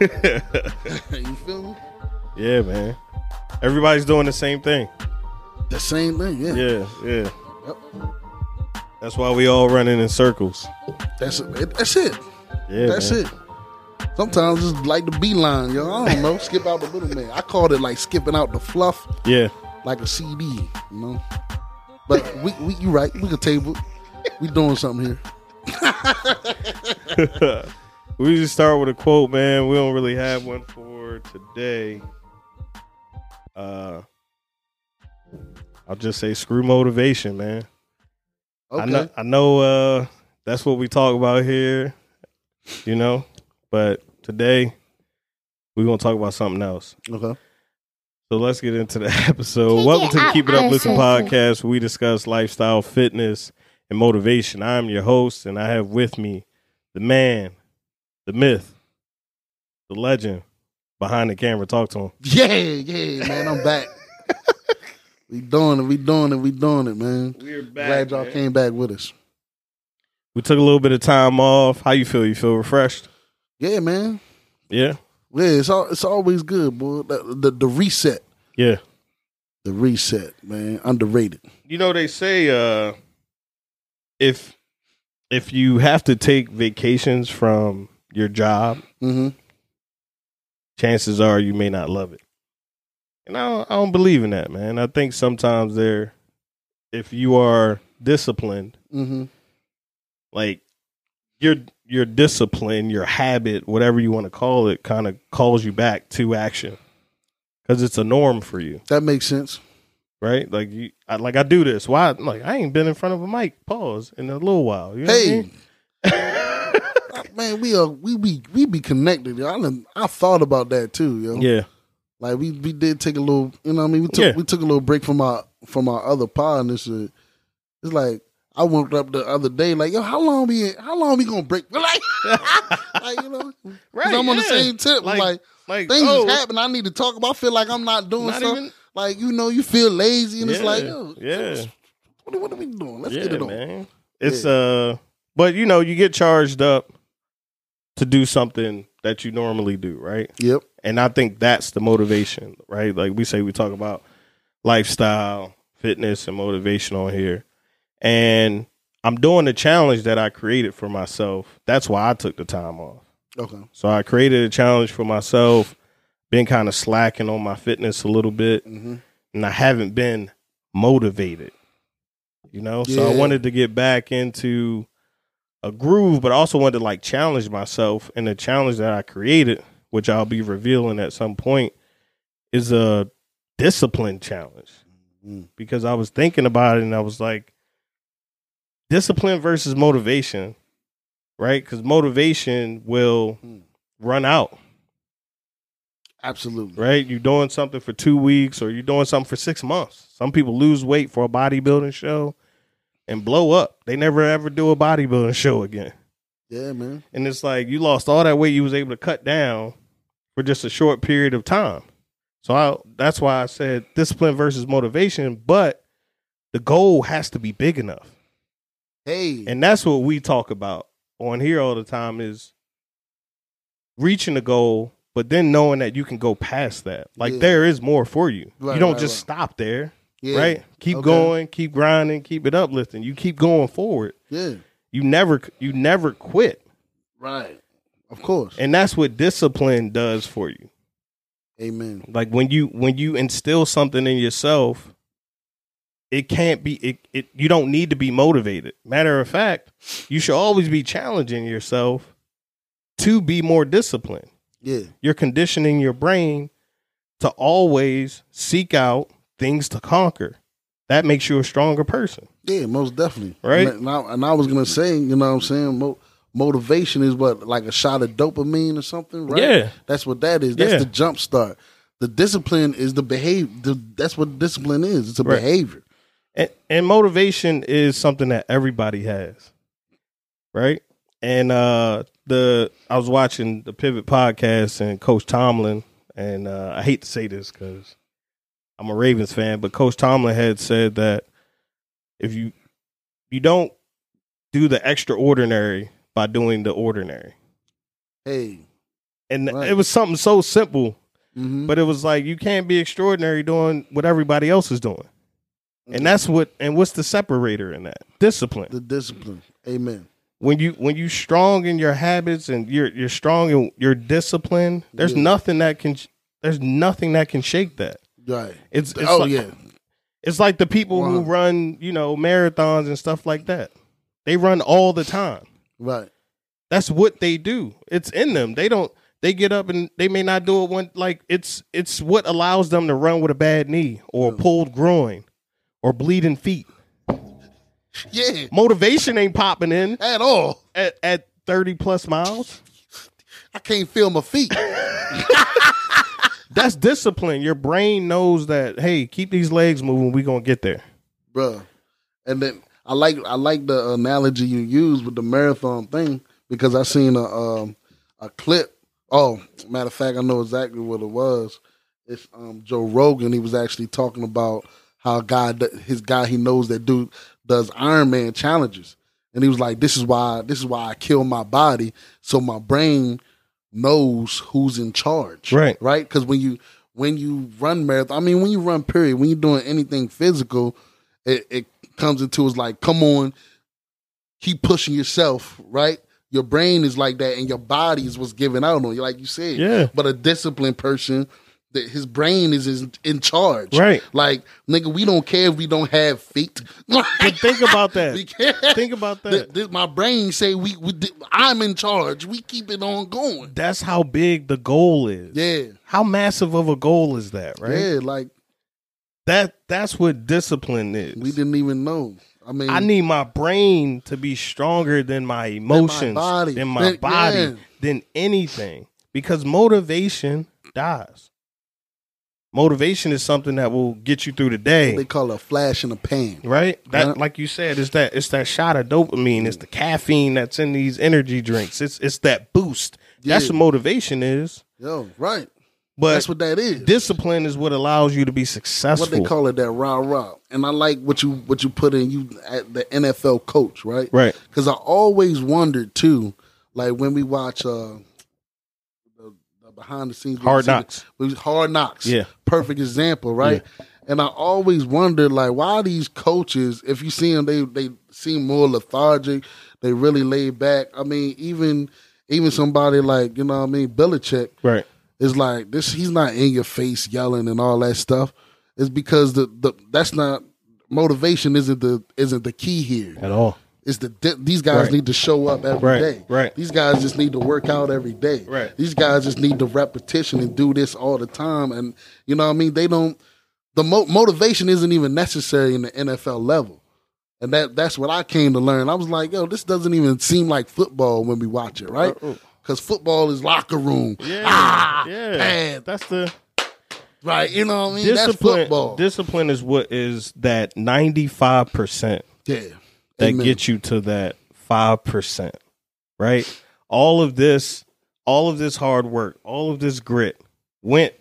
you feel me? yeah, man. Everybody's doing the same thing. The same thing, yeah. Yeah, yeah. Yep. That's why we all running in circles. That's it. That's it. Yeah, That's man. it. Sometimes just like the beeline, yo. I don't know. skip out the middleman. I called it like skipping out the fluff, Yeah, like a CD, you know. But we, we you right. We can table. We doing something here. we just start with a quote, man. We don't really have one for today. Uh, I'll just say screw motivation, man. Okay. I know, I know. Uh, that's what we talk about here, you know. But today, we're gonna talk about something else. Okay. So let's get into the episode. Take Welcome to the out, Keep It Uplifting podcast, where we discuss lifestyle, fitness, and motivation. I'm your host, and I have with me the man, the myth, the legend behind the camera. Talk to him. Yeah, yeah, man. I'm back. we doing it. We doing it. We doing it, man. We're back. Glad y'all came back with us. We took a little bit of time off. How you feel? You feel refreshed? Yeah, man. Yeah, Yeah, it's all, it's always good, boy. The, the the reset, yeah. the reset, man. Underrated. You know they say uh, if if you have to take vacations from your job, Mm-hmm. chances are you may not love it. And I don't, I don't believe in that, man. I think sometimes there, if you are disciplined, Mm-hmm. like your your discipline, your habit, whatever you want to call it, kind of calls you back to action because it's a norm for you, That makes sense. right? Like you, I, like I do this. Why? Like I ain't been in front of a mic. Pause in a little while. You know Hey, what I mean? man, we are we be we be connected. yo. I done, I thought about that too, yo. yeah, Like we we did take a little, you know, what I mean, we took Yeah. we took a little break from our from our other pod and this shit. It's like I woke up the other day, like, yo, how long we how long we gonna break? Like, like you know, right. I'm on the same tip. Like, Like, like things oh, is happening. I need to talk about. I feel like I'm not doing Not stuff. even- like you know, you feel lazy, and it's like, yo, yeah. what, what are we doing? Let's yeah, get it on. man. It's uh, but you know, you get charged up to do something that you normally do, right? Yep. And I think that's the motivation, right? Like we say, we talk about lifestyle, fitness, and motivation on here, and I'm doing the challenge that I created for myself. That's why I took the time off. Okay. So I created a challenge for myself. Been kind of slacking on my fitness a little bit Mm-hmm. and I haven't been motivated. You know, so I wanted to get back into a groove, but I also wanted to like challenge myself. And the challenge that I created, which I'll be revealing at some point, is a discipline challenge. Mm. Because I was thinking about it and I was like, discipline versus motivation, right? Because motivation will Mm. run out Absolutely. right? You're doing something for two weeks or you're doing something for six months. Some people lose weight for a bodybuilding show and blow up. They never ever do a bodybuilding show again. Yeah, man. And it's like you lost all that weight you was able to cut down for just a short period of time. So I, that's why I said discipline versus motivation, but the goal has to be big enough. Hey. And that's what we talk about on here all the time is reaching the goal, but then knowing that you can go past that. Like Yeah. there is more for you. Right, you don't right, just right. stop there, yeah. right? Keep Okay. going, keep grinding, keep it uplifting. You keep going forward. Yeah. You never you never quit. Right. Of course. And that's what discipline does for you. Amen. Like when you when you instill something in yourself, it can't be it, it you don't need to be motivated. Matter of fact, you should always be challenging yourself to be more disciplined. Yeah. You're conditioning your brain to always seek out things to conquer. That makes you a stronger person. Yeah, most definitely. Right? And I, and I was gonna say, you know what I'm saying? Mo- motivation is what, like a shot of dopamine or something, right? Yeah. That's what that is. That's Yeah. the jump start. The discipline is the behavior. The, that's what discipline is. It's a Right. behavior. And, and motivation is something that everybody has, right? And uh the I was watching the Pivot podcast and Coach Tomlin, and uh, I hate to say this because I'm a Ravens fan, but Coach Tomlin had said that if you you don't do the extraordinary by doing the ordinary, Hey, and Right. it was something so simple, Mhm. but it was like you can't be extraordinary doing what everybody else is doing, and that's what. And what's the separator in that? Discipline. the discipline. Amen. when you when you strong in your habits and you're you're strong in your discipline, there's Yeah. nothing that can there's nothing that can shake that. Right. It's, it's oh like, yeah. it's like the people who run you know marathons and stuff like that. They run all the time. Right. That's what they do. It's in them. They don't. They get up and they may not do it when like it's it's what allows them to run with a bad knee or a pulled groin or bleeding feet. Yeah. Motivation ain't popping in At all. at, at thirty plus miles. I can't feel my feet. That's discipline. Your brain knows that. Hey, keep these legs moving. We gonna get there. Bruh. And then I like I like the analogy you use with the marathon thing because I seen a um a clip. Oh, matter of fact, I know exactly what it was. It's um Joe Rogan. He was actually talking about how God his guy he knows that dude does Iron Man challenges. And he was like, This is why this is why I kill my body so my brain knows who's in charge. Right. Right? Because when you when you run marathon, I mean when you run period, when you're doing anything physical, it, it comes into is like, come on, keep pushing yourself, right? Your brain is like that, and your body is what's giving out on you, like you said. Yeah. But a disciplined person, that his brain is in, in charge, Right. Like nigga, we don't care if we don't have feet. But think about that. we can't. Think about that. Th- th- my brain say we, we I'm in charge. We keep it on going. That's how big the goal is. Yeah, How massive of a goal is that, right? yeah. Like That that's what discipline is. we didn't even know. I mean, I need my brain to be stronger than my emotions, body. than my Than- body, yeah. than anything. Because motivation dies. Motivation is something that will get you through the day. they call it a flash in the pan. right? That, Yeah. like you said, it's that it's that shot of dopamine. It's the caffeine that's in these energy drinks. It's it's that boost. That's what motivation is. Yo, right. But That's what that is. discipline is what allows you to be successful. what they call it that rah rah. And I like what you what you put in you at the NFL coach, right? right. Because I always wondered too, like when we watch uh behind the scenes Hard the- Knocks. was Hard Knocks, Yeah. perfect example, right? And I always wonder, like, why these coaches, if you see them, they they seem more lethargic. They really laid back. I mean, even even somebody like you know, what I mean, Belichick, Right. it's like this. He's not in your face yelling and all that stuff. It's because the, the that's not motivation. Isn't the isn't the key here? At all. It's the these guys Right. need to show up every day. Right, right. These guys just need to work out every day. Right. These guys just need the repetition and do this all the time. And you know what I mean. They don't. The mo- motivation isn't even necessary in the NFL level. And that that's what I came to learn. I was like, yo, this doesn't even seem like football when we watch it, right? Because football is locker room. Yeah. Ah, yeah. bad. That's the Right, you know what I mean? That's discipline. football. Discipline is what is that ninety five percent yeah. That Amen. gets you to that five percent. Right? All of this, all of this hard work, all of this grit went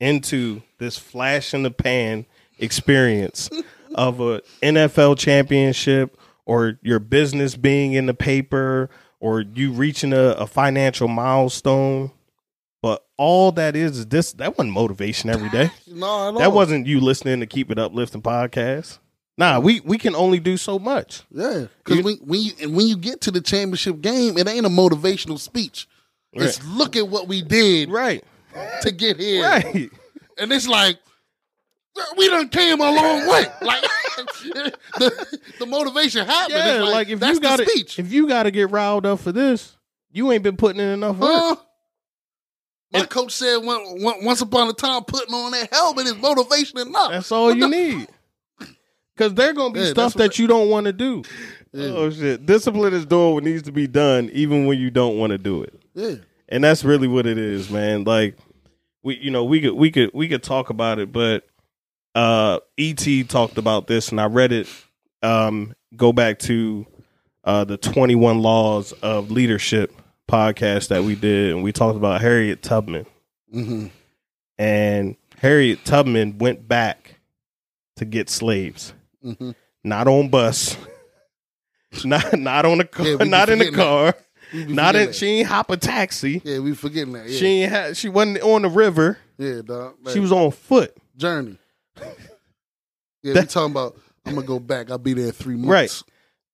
into this flash in the pan experience of a NFL championship or your business being in the paper or you reaching a, a financial milestone. But all that is is this that wasn't motivation every day. No, at That all. wasn't you listening to Keep It Uplifting podcast. Nah, we we can only do so much. Yeah, because when when you and when you get to the championship game, it ain't a motivational speech. It's look at what we did Right. to get here, Right. and it's like we done came a long way. Like the, the motivation happened. Yeah, It's like, if that's you got to speech, if you got to get riled up for this, you ain't been putting in enough work. huh? My And- coach said one, one, once upon a time, putting on that helmet is motivation enough. That's all you need. Cause they're gonna be Yeah, stuff that you don't want to do. Oh shit! Discipline is doing what needs to be done, even when you don't want to do it. yeah, and that's really what it is, man. Like we, you know, we could we could we could talk about it, but uh, Et talked about this, and I read it. Um, go back to uh, the Twenty One Laws of Leadership podcast that we did, and we talked about Harriet Tubman, hmm and Harriet Tubman went back to get slaves, hmm not on bus, not not on a car, Yeah, not in a car. Not in, that. she ain't hop a taxi. Yeah, we forgetting that. Yeah, She ain't had, she wasn't on the river. yeah, dog. Like, She was on foot. journey. Yeah, we talking about. I'm gonna go back. I'll be there three months. Right.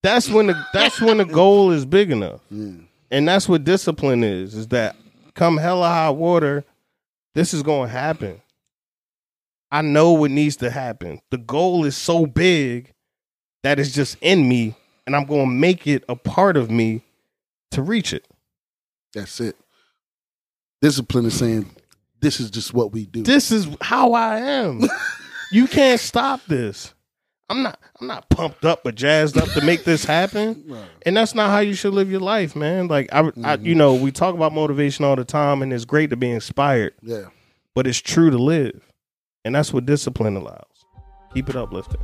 That's when the that's when the goal is big enough. Yeah. And that's what discipline is, is that come hella high water, this is gonna happen. I know what needs to happen. The goal is so big that it's just in me, and I'm gonna make it a part of me to reach it. That's it. Discipline is saying this is just what we do. This is how I am. you can't stop this. I'm not I'm not pumped up or jazzed up to make this happen. And that's not how you should live your life, man. Like I, I mm-hmm. you know, we talk about motivation all the time and it's great to be inspired, Yeah. but it's true to live. And that's what discipline allows. Keep it uplifting.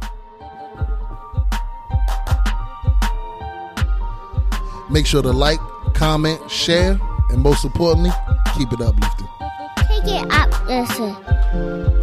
Make sure to like, comment, share, and most importantly, keep it uplifting. Take it up, listen.